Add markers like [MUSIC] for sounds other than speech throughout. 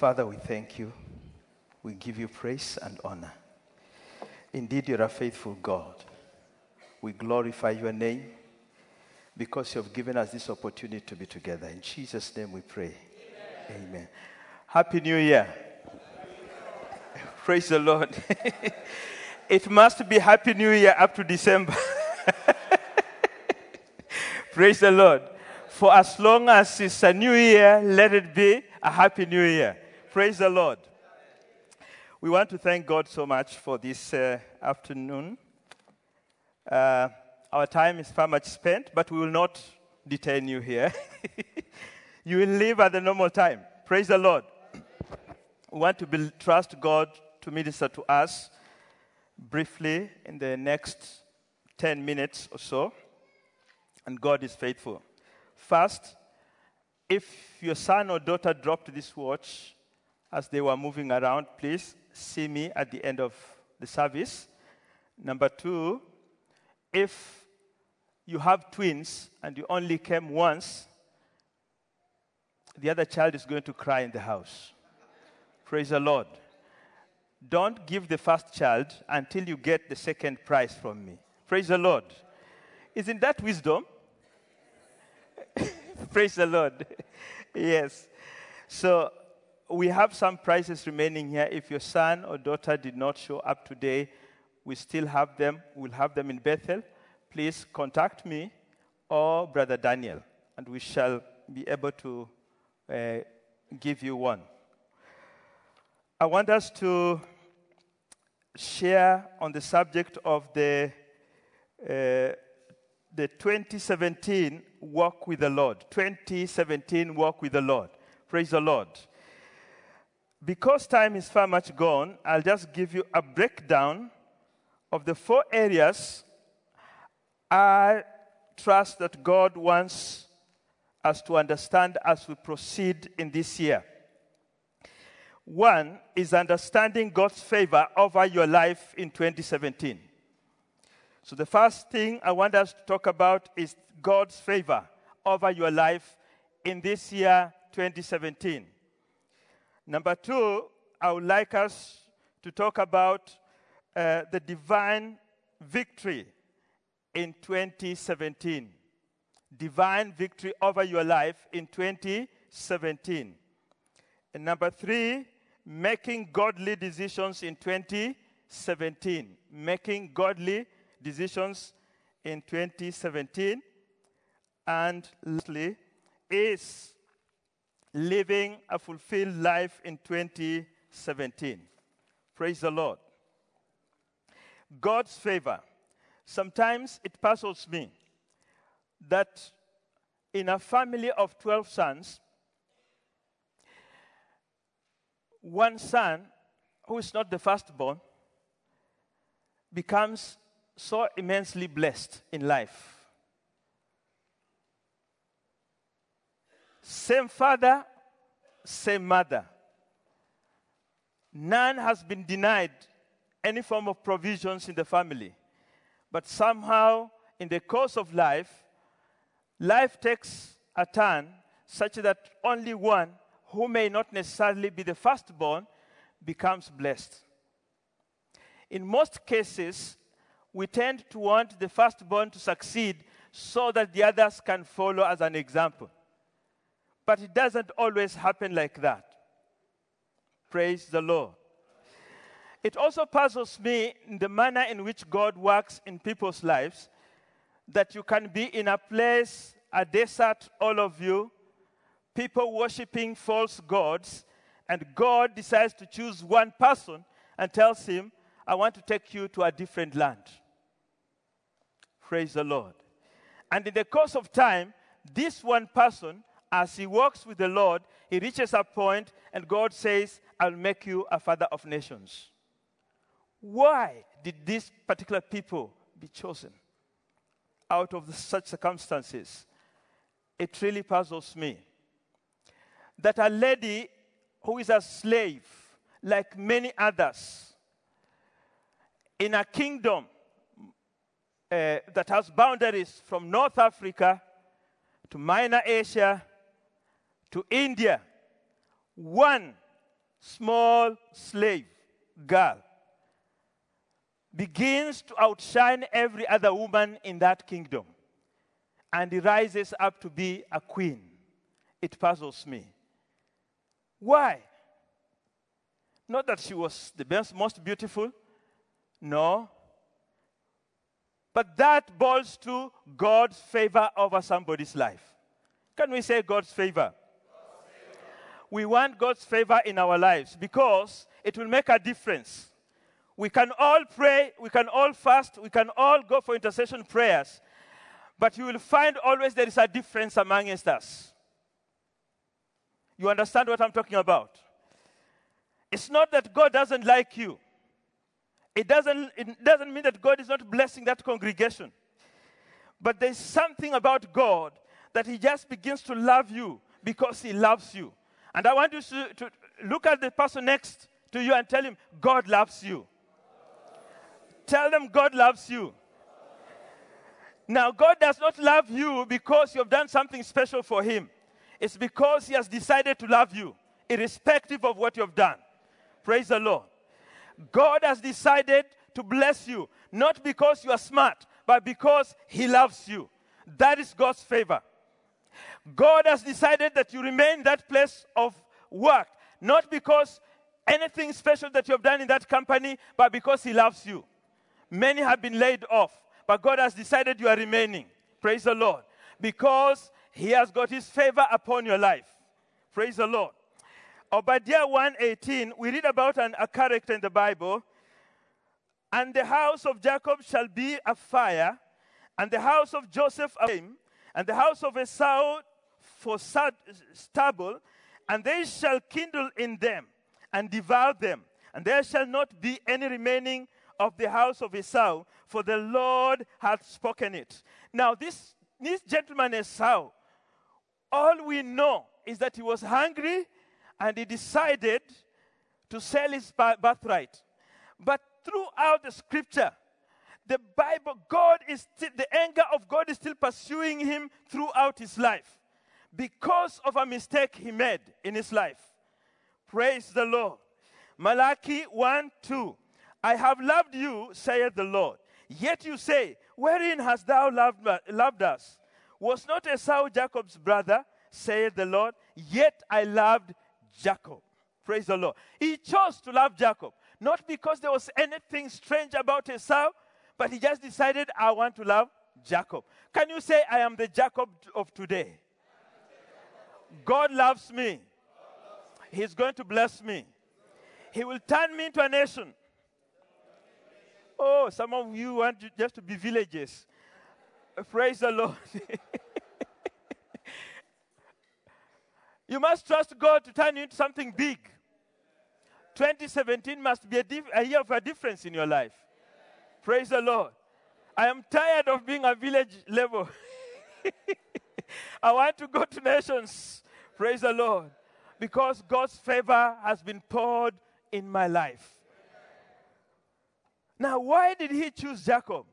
Father, we thank you. We give you praise and honor. Indeed, you're a faithful God. We glorify your name because you have given us this opportunity to be together. In Jesus' name we pray. Amen. Amen. Happy New Year. Praise the Lord. [LAUGHS] it must be Happy New Year up to December. [LAUGHS] Praise the Lord. For as long as it's a new year, let it be a happy new year. Praise the Lord. We want to thank God so much for this uh, afternoon. Uh, our time is far much spent, but we will not detain you here. [LAUGHS] you will leave at the normal time. Praise the Lord. We want to be, trust God to minister to us briefly in the next 10 minutes or so. And God is faithful. First, if your son or daughter dropped this watch as they were moving around, please see me at the end of the service. Number two, if you have twins and you only came once, the other child is going to cry in the house. Praise the Lord. Don't give the first child until you get the second prize from me. Praise the Lord. Isn't that wisdom? [LAUGHS] Praise the Lord. [LAUGHS] yes. So we have some prizes remaining here. If your son or daughter did not show up today, we still have them. We'll have them in Bethel. Please contact me or Brother Daniel, and we shall be able to uh, give you one. I want us to share on the subject of the, uh, the 2017 Walk with the Lord. 2017 Walk with the Lord. Praise the Lord. Because time is far much gone, I'll just give you a breakdown of the four areas I trust that God wants us to understand as we proceed in this year. One is understanding God's favor over your life in 2017. So, the first thing I want us to talk about is God's favor over your life in this year 2017. Number two, I would like us to talk about uh, the divine victory in 2017. Divine victory over your life in 2017. And number three, making godly decisions in 2017. Making godly decisions in 2017. And lastly, is living a fulfilled life in 2017. Praise the Lord. God's favor. Sometimes it puzzles me that in a family of 12 sons, one son, who is not the firstborn, becomes so immensely blessed in life. Same father, same mother. None has been denied any form of provisions in the family. But somehow, in the course of life, life takes a turn such that only one who may not necessarily be the firstborn becomes blessed. In most cases, we tend to want the firstborn to succeed so that the others can follow as an example. But it doesn't always happen like that. Praise the Lord. It also puzzles me the manner in which God works in people's lives that you can be in a place, a desert, all of you, people worshiping false gods, and God decides to choose one person and tells him, I want to take you to a different land. Praise the Lord. And in the course of time, this one person, as he walks with the Lord, he reaches a point and God says, I'll make you a father of nations. Why did these particular people be chosen out of such circumstances? It really puzzles me that a lady who is a slave, like many others, in a kingdom uh, that has boundaries from North Africa to Minor Asia to India, one small slave girl begins to outshine every other woman in that kingdom and rises up to be a queen. It puzzles me. Why? Not that she was the best, most beautiful. No. But that boils to God's favor over somebody's life. Can we say God's favor? We want God's favor in our lives because it will make a difference. We can all pray, we can all fast, we can all go for intercession prayers, but you will find always there is a difference amongst us. You understand what I'm talking about? It's not that God doesn't like you. It doesn't, it doesn't mean that God is not blessing that congregation. But there's something about God that He just begins to love you because He loves you. And I want you to, to look at the person next to you and tell him, God loves you. Tell them, God loves you. Now, God does not love you because you have done something special for Him. It's because He has decided to love you, irrespective of what you have done. Praise the Lord. God has decided to bless you, not because you are smart, but because He loves you. That is God's favor. God has decided that you remain in that place of work, not because anything special that you have done in that company, but because He loves you. Many have been laid off but God has decided you are remaining. Praise the Lord. Because He has got His favor upon your life. Praise the Lord. Obadiah 1:18, we read about an, a character in the Bible. And the house of Jacob shall be a fire, and the house of Joseph a flame, and the house of Esau for stubble, and they shall kindle in them and devour them, and there shall not be any remaining of the house of Esau, for the Lord hath spoken it. Now, this, this gentleman Esau, all we know is that he was hungry and he decided to sell his birthright. But throughout the scripture, the Bible, God is still, the anger of God is still pursuing him throughout his life because of a mistake he made in his life. Praise the Lord. Malachi 1 2. I have loved you, saith the Lord. Yet you say, Wherein hast thou loved, loved us? Was not Esau Jacob's brother, saith the Lord? Yet I loved Jacob. Praise the Lord. He chose to love Jacob, not because there was anything strange about Esau, but he just decided, I want to love Jacob. Can you say, I am the Jacob of today? God loves me. He's going to bless me. He will turn me into a nation. Oh, some of you want just to be villages. Praise the Lord. [LAUGHS] you must trust God to turn you into something big. 2017 must be a, a year of a difference in your life. Praise the Lord. I am tired of being a village level. [LAUGHS] [LAUGHS] I want to go to nations. Praise the Lord. Because God's favor has been poured in my life. Now, why did he choose Jacob?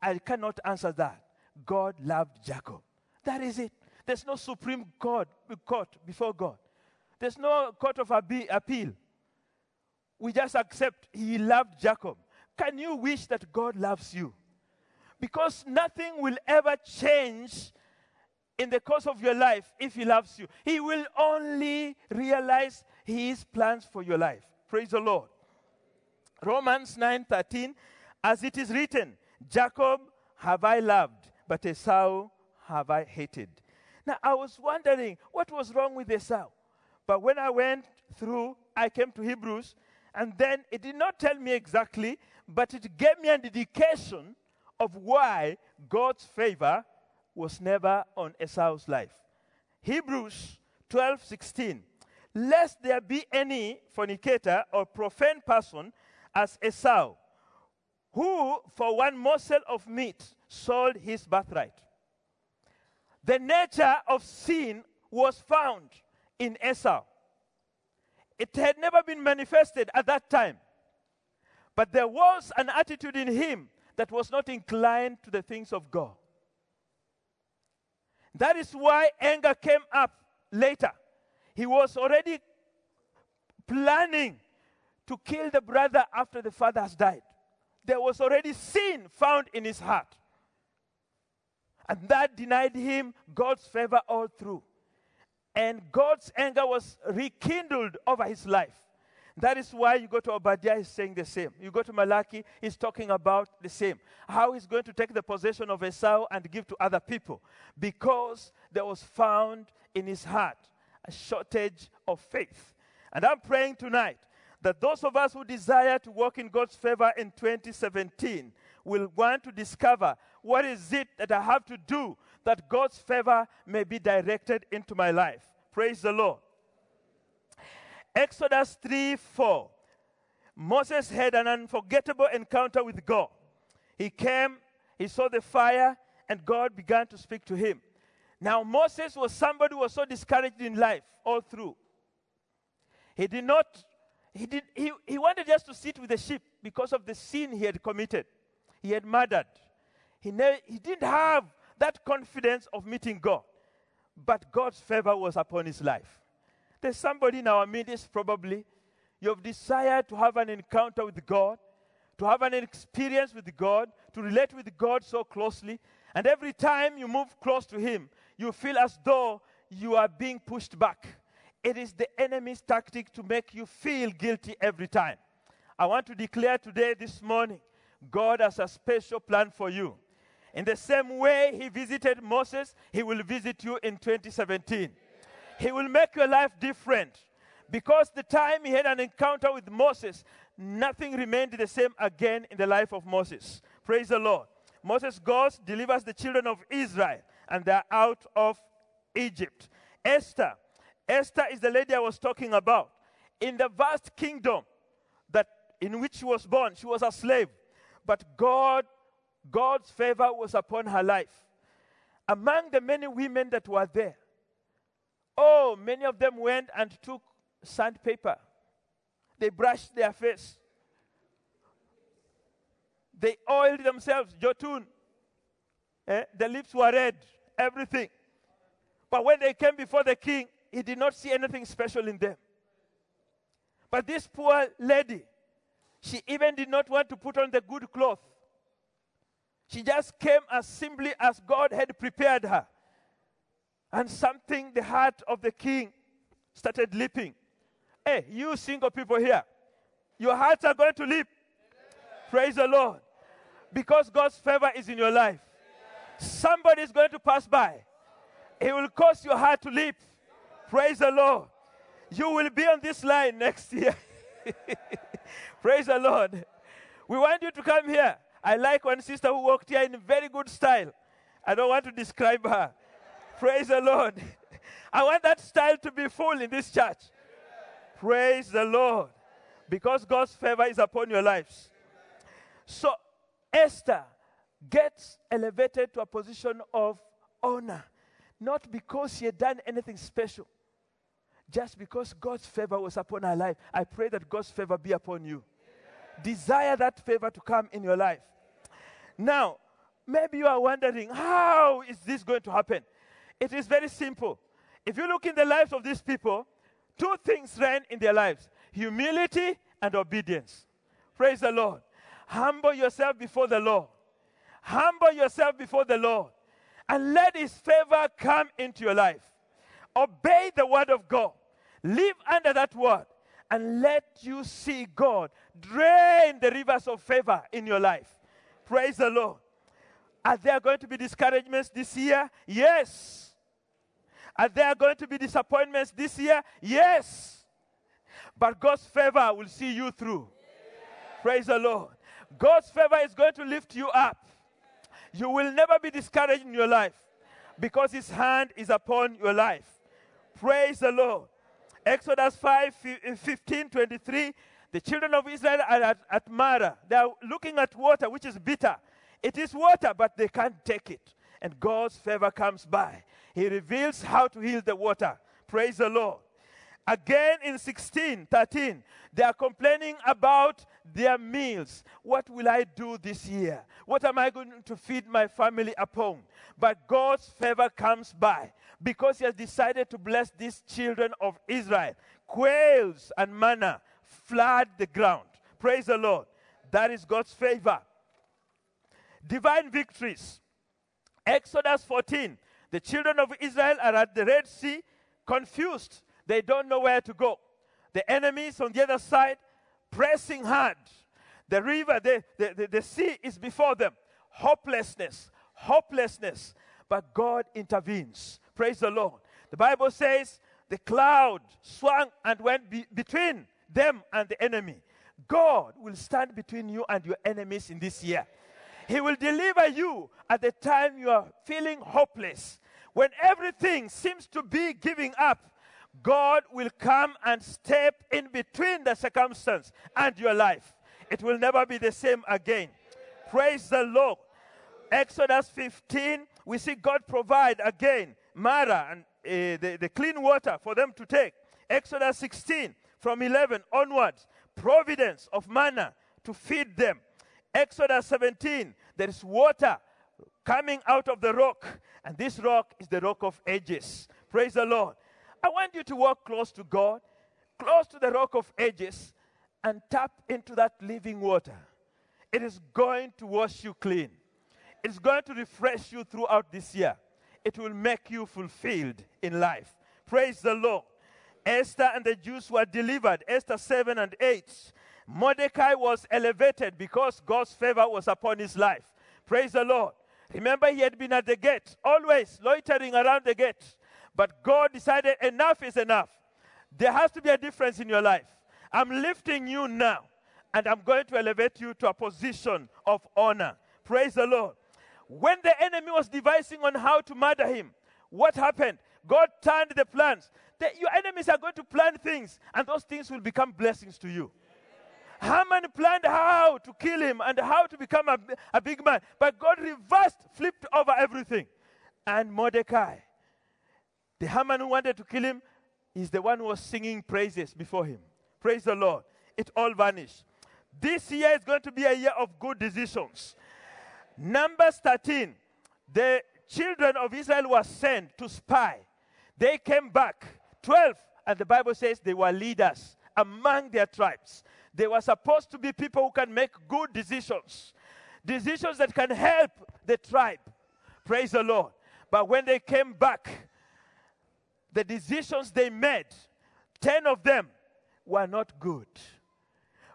I cannot answer that. God loved Jacob. That is it. There's no supreme court, court before God. There's no court of appeal. We just accept he loved Jacob. Can you wish that God loves you? Because nothing will ever change in the course of your life if he loves you. He will only realize his plans for your life. Praise the Lord. Romans 9:13 as it is written Jacob have I loved but Esau have I hated. Now I was wondering what was wrong with Esau. But when I went through I came to Hebrews and then it did not tell me exactly but it gave me an indication of why God's favor was never on Esau's life. Hebrews 12:16 Lest there be any fornicator or profane person as Esau, who for one morsel of meat sold his birthright. The nature of sin was found in Esau. It had never been manifested at that time. But there was an attitude in him that was not inclined to the things of God. That is why anger came up later. He was already planning to kill the brother after the father has died. There was already sin found in his heart. And that denied him God's favor all through. And God's anger was rekindled over his life. That is why you go to Obadiah, he's saying the same. You go to Malachi, he's talking about the same. How he's going to take the possession of Esau and give to other people. Because there was found in his heart a shortage of faith. And I'm praying tonight that those of us who desire to walk in God's favor in 2017 will want to discover what is it that I have to do that God's favor may be directed into my life. Praise the Lord. Exodus 3 4. Moses had an unforgettable encounter with God. He came, he saw the fire, and God began to speak to him. Now, Moses was somebody who was so discouraged in life all through. He did not, he, did, he, he wanted just to sit with the sheep because of the sin he had committed. He had murdered. He, ne- he didn't have that confidence of meeting God. But God's favor was upon his life. There's somebody in our midst, probably, you have desired to have an encounter with God, to have an experience with God, to relate with God so closely. And every time you move close to Him, you feel as though you are being pushed back. It is the enemy's tactic to make you feel guilty every time. I want to declare today, this morning, God has a special plan for you. In the same way He visited Moses, He will visit you in 2017. He will make your life different. Because the time he had an encounter with Moses, nothing remained the same again in the life of Moses. Praise the Lord. Moses goes, delivers the children of Israel, and they're out of Egypt. Esther. Esther is the lady I was talking about. In the vast kingdom that in which she was born, she was a slave. But God, God's favor was upon her life. Among the many women that were there, Oh, many of them went and took sandpaper. They brushed their face. They oiled themselves, jotun. Eh? The lips were red, everything. But when they came before the king, he did not see anything special in them. But this poor lady, she even did not want to put on the good cloth. She just came as simply as God had prepared her. And something, the heart of the king started leaping. Hey, you single people here, your hearts are going to leap. Praise the Lord. Because God's favor is in your life. Somebody is going to pass by. It will cause your heart to leap. Praise the Lord. You will be on this line next year. [LAUGHS] Praise the Lord. We want you to come here. I like one sister who walked here in very good style. I don't want to describe her. Praise the Lord. I want that style to be full in this church. Praise the Lord. Because God's favor is upon your lives. So Esther gets elevated to a position of honor, not because she had done anything special, just because God's favor was upon her life. I pray that God's favor be upon you. Desire that favor to come in your life. Now, maybe you are wondering, how is this going to happen? It is very simple. If you look in the lives of these people, two things reign in their lives humility and obedience. Praise the Lord. Humble yourself before the Lord. Humble yourself before the Lord. And let His favor come into your life. Obey the word of God. Live under that word. And let you see God drain the rivers of favor in your life. Praise the Lord. Are there going to be discouragements this year? Yes. Are there going to be disappointments this year? Yes. But God's favor will see you through. Praise the Lord. God's favor is going to lift you up. You will never be discouraged in your life because His hand is upon your life. Praise the Lord. Exodus 5 eh, 15 23. The children of Israel are at, at Marah. They are looking at water which is bitter. It is water, but they can't take it. And God's favor comes by. He reveals how to heal the water. Praise the Lord. Again in 16, 13, they are complaining about their meals. What will I do this year? What am I going to feed my family upon? But God's favor comes by because He has decided to bless these children of Israel. Quails and manna flood the ground. Praise the Lord. That is God's favor. Divine victories. Exodus 14. The children of Israel are at the Red Sea, confused. They don't know where to go. The enemies on the other side pressing hard. The river, the, the, the, the sea is before them. Hopelessness, hopelessness. But God intervenes. Praise the Lord. The Bible says the cloud swung and went be- between them and the enemy. God will stand between you and your enemies in this year. He will deliver you at the time you are feeling hopeless. When everything seems to be giving up, God will come and step in between the circumstance and your life. It will never be the same again. Praise the Lord. Exodus 15, we see God provide again Marah and uh, the, the clean water for them to take. Exodus 16, from 11 onwards, providence of manna to feed them. Exodus 17, there is water coming out of the rock, and this rock is the rock of ages. Praise the Lord. I want you to walk close to God, close to the rock of ages, and tap into that living water. It is going to wash you clean. It's going to refresh you throughout this year. It will make you fulfilled in life. Praise the Lord. Esther and the Jews were delivered. Esther 7 and 8. Mordecai was elevated because God's favor was upon his life. Praise the Lord. Remember, he had been at the gate, always loitering around the gate. But God decided enough is enough. There has to be a difference in your life. I'm lifting you now, and I'm going to elevate you to a position of honor. Praise the Lord. When the enemy was devising on how to murder him, what happened? God turned the plans. The, your enemies are going to plan things, and those things will become blessings to you. Haman planned how to kill him and how to become a, a big man, but God reversed, flipped over everything. And Mordecai the Haman who wanted to kill him is the one who was singing praises before him. Praise the Lord. It all vanished. This year is going to be a year of good decisions. Numbers 13. The children of Israel were sent to spy. They came back. 12. And the Bible says they were leaders among their tribes. They were supposed to be people who can make good decisions, decisions that can help the tribe. Praise the Lord. But when they came back, the decisions they made, 10 of them were not good.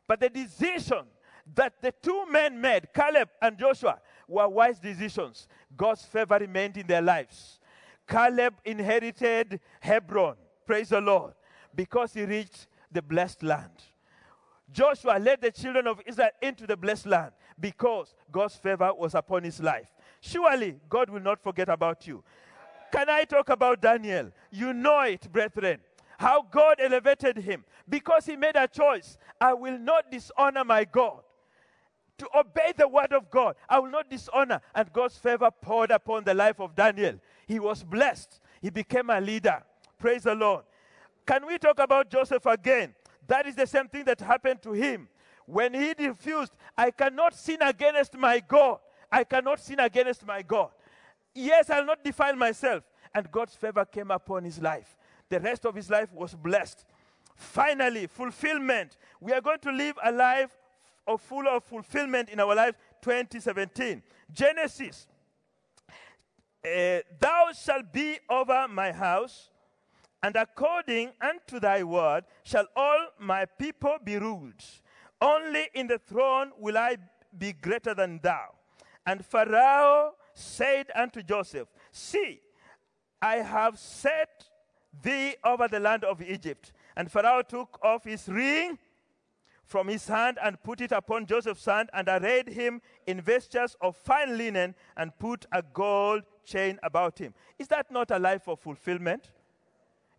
But the decision that the two men made, Caleb and Joshua, were wise decisions. God's favor remained in their lives. Caleb inherited Hebron, praise the Lord, because he reached the blessed land. Joshua led the children of Israel into the blessed land because God's favor was upon his life. Surely God will not forget about you. Can I talk about Daniel? You know it, brethren. How God elevated him because he made a choice. I will not dishonor my God. To obey the word of God, I will not dishonor. And God's favor poured upon the life of Daniel. He was blessed. He became a leader. Praise the Lord. Can we talk about Joseph again? That is the same thing that happened to him. When he refused, I cannot sin against my God. I cannot sin against my God. Yes, I'll not defile myself. And God's favor came upon his life. The rest of his life was blessed. Finally, fulfillment. We are going to live a life of full of fulfillment in our life 2017. Genesis. Uh, Thou shalt be over my house, and according unto thy word shall all my people be ruled. Only in the throne will I be greater than thou. And Pharaoh said unto Joseph, See, I have set thee over the land of Egypt. And Pharaoh took off his ring from his hand and put it upon Joseph's hand and arrayed him in vestures of fine linen and put a gold chain about him. Is that not a life of fulfillment?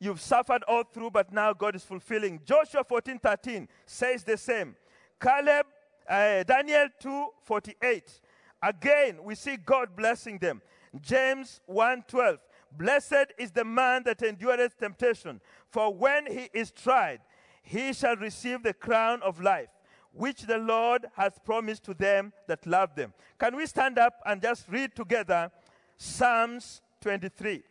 You've suffered all through, but now God is fulfilling. Joshua 14 13 says the same. Caleb, uh, Daniel 2 48. Again, we see God blessing them. James 1:12. Blessed is the man that endureth temptation, for when he is tried, he shall receive the crown of life, which the Lord has promised to them that love them. Can we stand up and just read together Psalms 23?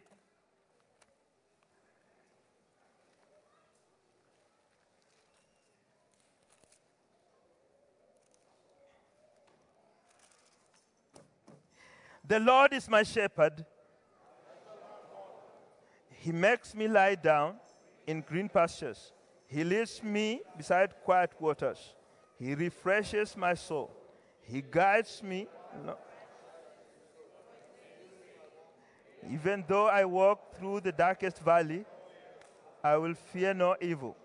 The Lord is my shepherd. He makes me lie down in green pastures. He leads me beside quiet waters. He refreshes my soul. He guides me. Even though I walk through the darkest valley, I will fear no evil.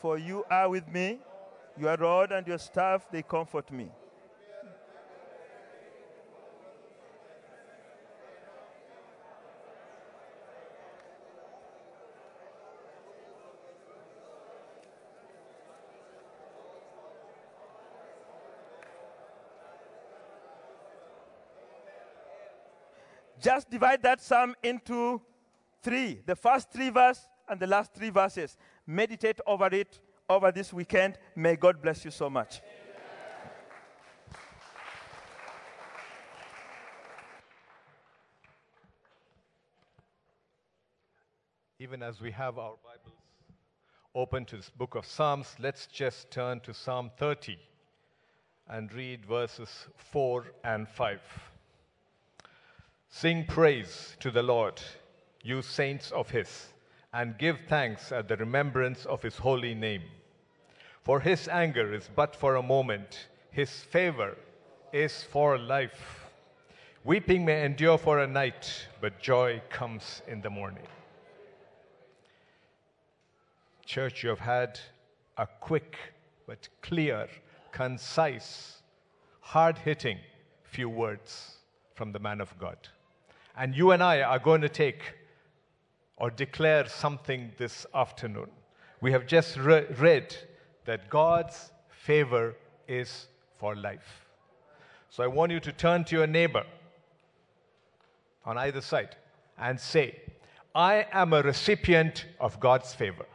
For you are with me. Your rod and your staff, they comfort me. Just divide that psalm into three the first three verses and the last three verses. Meditate over it over this weekend. May God bless you so much. Even as we have our Bibles open to this book of Psalms, let's just turn to Psalm 30 and read verses 4 and 5. Sing praise to the Lord, you saints of his, and give thanks at the remembrance of his holy name. For his anger is but for a moment, his favor is for life. Weeping may endure for a night, but joy comes in the morning. Church, you have had a quick but clear, concise, hard hitting few words from the man of God. And you and I are going to take or declare something this afternoon. We have just re- read that God's favor is for life. So I want you to turn to your neighbor on either side and say, I am a recipient of God's favor.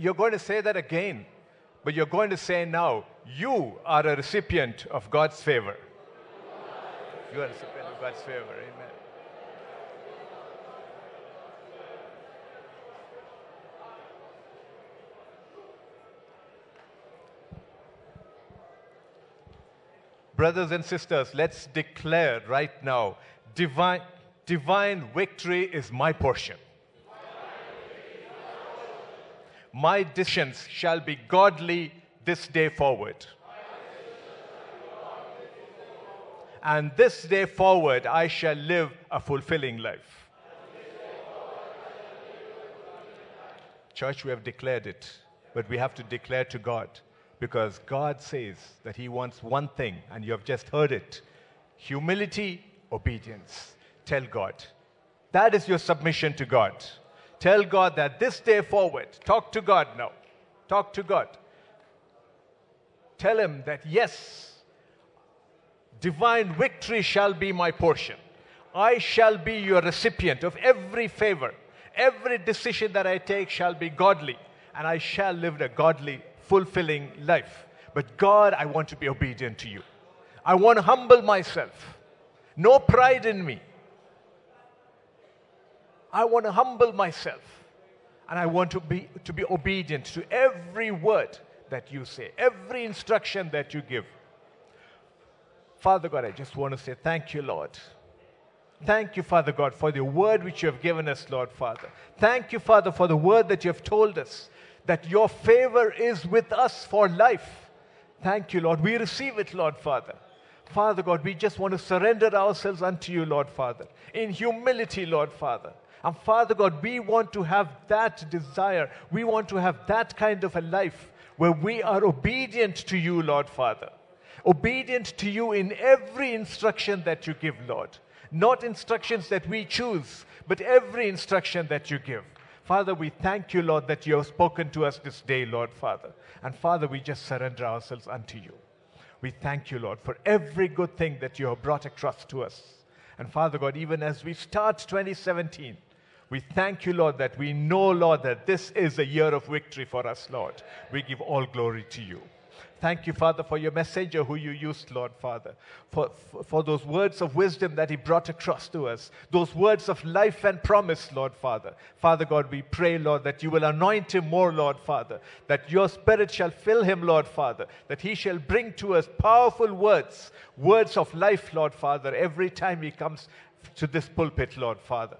You're going to say that again, but you're going to say now, you are a recipient of God's favor. You are a recipient of God's favor. Amen. Brothers and sisters, let's declare right now divine, divine victory is my portion. My decisions shall be godly this day forward. And this day forward, I shall live a fulfilling life. Church, we have declared it, but we have to declare to God because God says that He wants one thing, and you have just heard it humility, obedience. Tell God. That is your submission to God. Tell God that this day forward, talk to God now. Talk to God. Tell Him that, yes, divine victory shall be my portion. I shall be your recipient of every favor. Every decision that I take shall be godly, and I shall live a godly, fulfilling life. But God, I want to be obedient to you. I want to humble myself. No pride in me. I want to humble myself and I want to be, to be obedient to every word that you say, every instruction that you give. Father God, I just want to say thank you, Lord. Thank you, Father God, for the word which you have given us, Lord Father. Thank you, Father, for the word that you have told us that your favor is with us for life. Thank you, Lord. We receive it, Lord Father. Father God, we just want to surrender ourselves unto you, Lord Father, in humility, Lord Father. And Father God, we want to have that desire. We want to have that kind of a life where we are obedient to you, Lord Father. Obedient to you in every instruction that you give, Lord. Not instructions that we choose, but every instruction that you give. Father, we thank you, Lord, that you have spoken to us this day, Lord Father. And Father, we just surrender ourselves unto you. We thank you, Lord, for every good thing that you have brought across to us. And Father God, even as we start 2017, we thank you, Lord, that we know, Lord, that this is a year of victory for us, Lord. We give all glory to you. Thank you, Father, for your messenger who you used, Lord Father, for, for, those words of wisdom that he brought across to us, those words of life and promise, Lord Father. Father God, we pray, Lord, that you will anoint him more, Lord Father, that your spirit shall fill him, Lord Father, that he shall bring to us powerful words, words of life, Lord Father, every time he comes to this pulpit, Lord Father.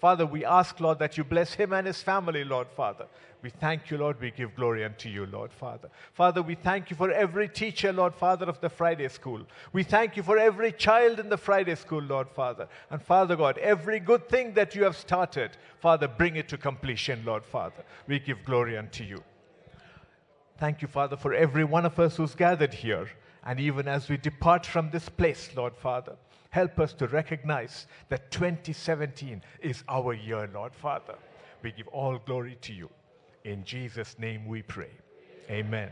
Father, we ask, Lord, that you bless him and his family, Lord Father. We thank you, Lord. We give glory unto you, Lord Father. Father, we thank you for every teacher, Lord Father, of the Friday school. We thank you for every child in the Friday school, Lord Father. And Father God, every good thing that you have started, Father, bring it to completion, Lord Father. We give glory unto you. Thank you, Father, for every one of us who's gathered here. And even as we depart from this place, Lord Father, help us to recognize that 2017 is our year, Lord Father. We give all glory to you. In Jesus' name we pray. Amen.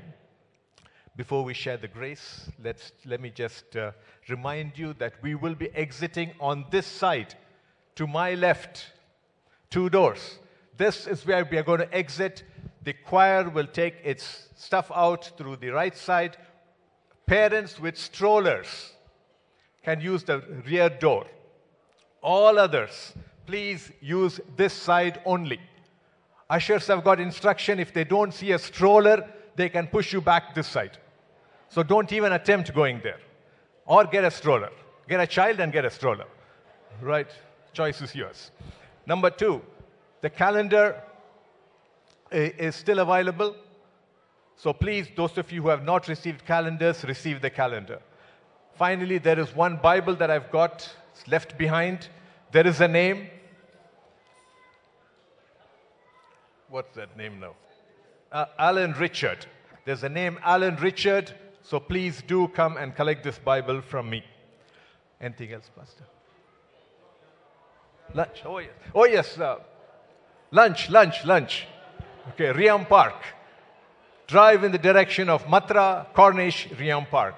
Before we share the grace, let's, let me just uh, remind you that we will be exiting on this side, to my left, two doors. This is where we are going to exit. The choir will take its stuff out through the right side. Parents with strollers can use the rear door. All others, please use this side only. Ushers have got instruction if they don't see a stroller, they can push you back this side. So don't even attempt going there. Or get a stroller. Get a child and get a stroller. Right? Choice is yours. Number two, the calendar eh, is still available. So please, those of you who have not received calendars, receive the calendar. Finally, there is one Bible that I've got left behind. There is a name. What's that name now? Uh, Alan Richard. There's a name, Alan Richard. So please do come and collect this Bible from me. Anything else, Pastor? Lunch. Oh, yes. Oh, yes. Uh, lunch, lunch, lunch. Okay, Riam Park. Drive in the direction of Matra, Cornish, Riam Park.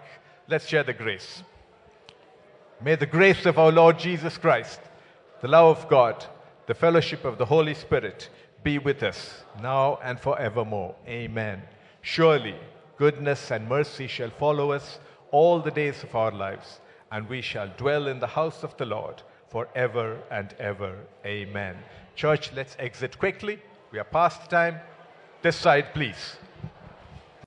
Let's share the grace. May the grace of our Lord Jesus Christ, the love of God, the fellowship of the Holy Spirit be with us now and forevermore. Amen. Surely goodness and mercy shall follow us all the days of our lives, and we shall dwell in the house of the Lord forever and ever. Amen. Church, let's exit quickly. We are past time. This side, please.